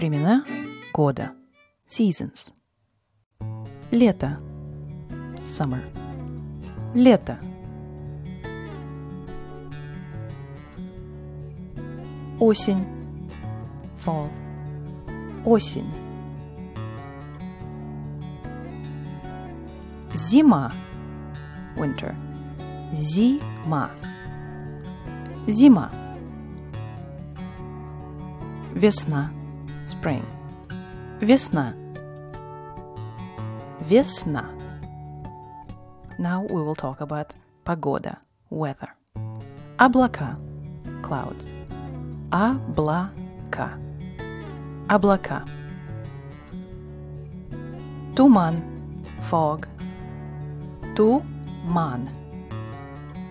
Времена года. Seasons. Лето. Summer. Лето. Осень. Fall. Осень. Зима. Winter. Зима. Зима. Весна. Spring. Весна. Весна. Now we will talk about погода. Weather. Облака. Clouds. Облака. Облака. Туман. Fog. Туман.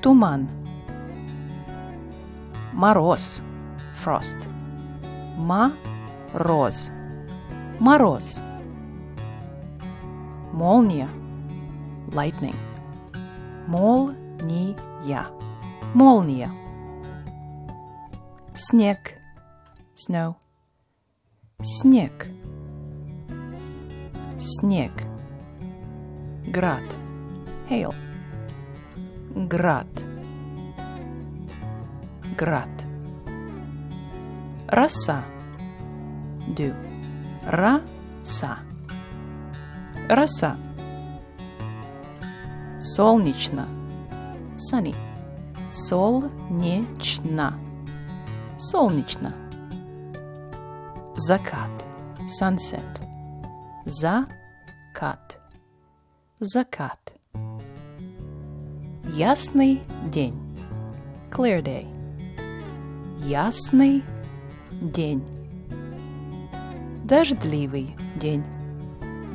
Туман. Мороз. Frost. Мороз. Мороз. Молния. Lightning. Молния. Молния. Снег. Snow. Снег. Снег. Град. Hail. Град. Град. Роса. Dew. Роса. Роса. Солнечно. Sunny. Солнечно. Солнечно. Закат. Sunset. Закат. Закат. Ясный день. Clear day. Ясный день. Дождливый день.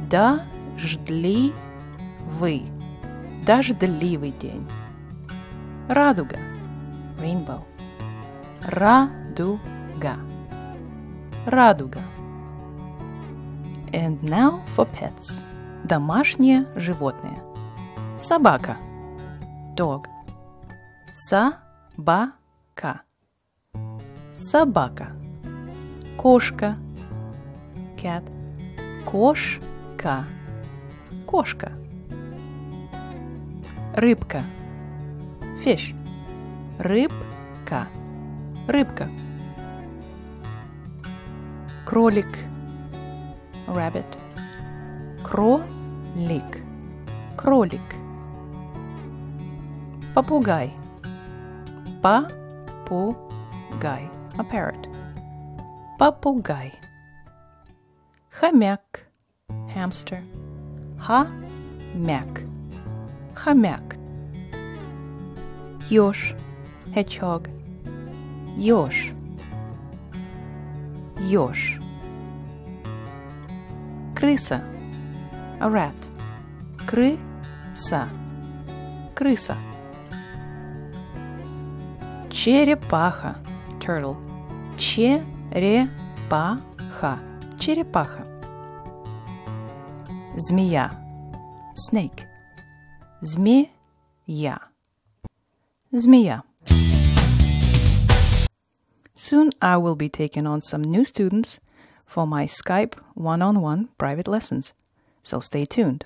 Дождливый. Дождливый день. Радуга. Rainbow. Радуга. Радуга. And now for pets. Домашнее животное. Собака. Dog. Собака. Собака. Кошка. Cat. Кошка. Кошка. Рыбка. Fish. Рыбка. Рыбка. Кролик. Rabbit. Кролик. Кролик. Попугай. Попугай. A parrot. Попугай. Хомяк. Hamster. Хомяк. Хомяк. Ёж. Hedgehog. Ёж. Ёж. Крыса. A rat. Крыса. Крыса. Черепаха. Turtle. Черепаха. Черепаха. Змея. Snake. Змея. Змея. Soon I will be taking on some new students for my Skype one on one private lessons. So stay tuned.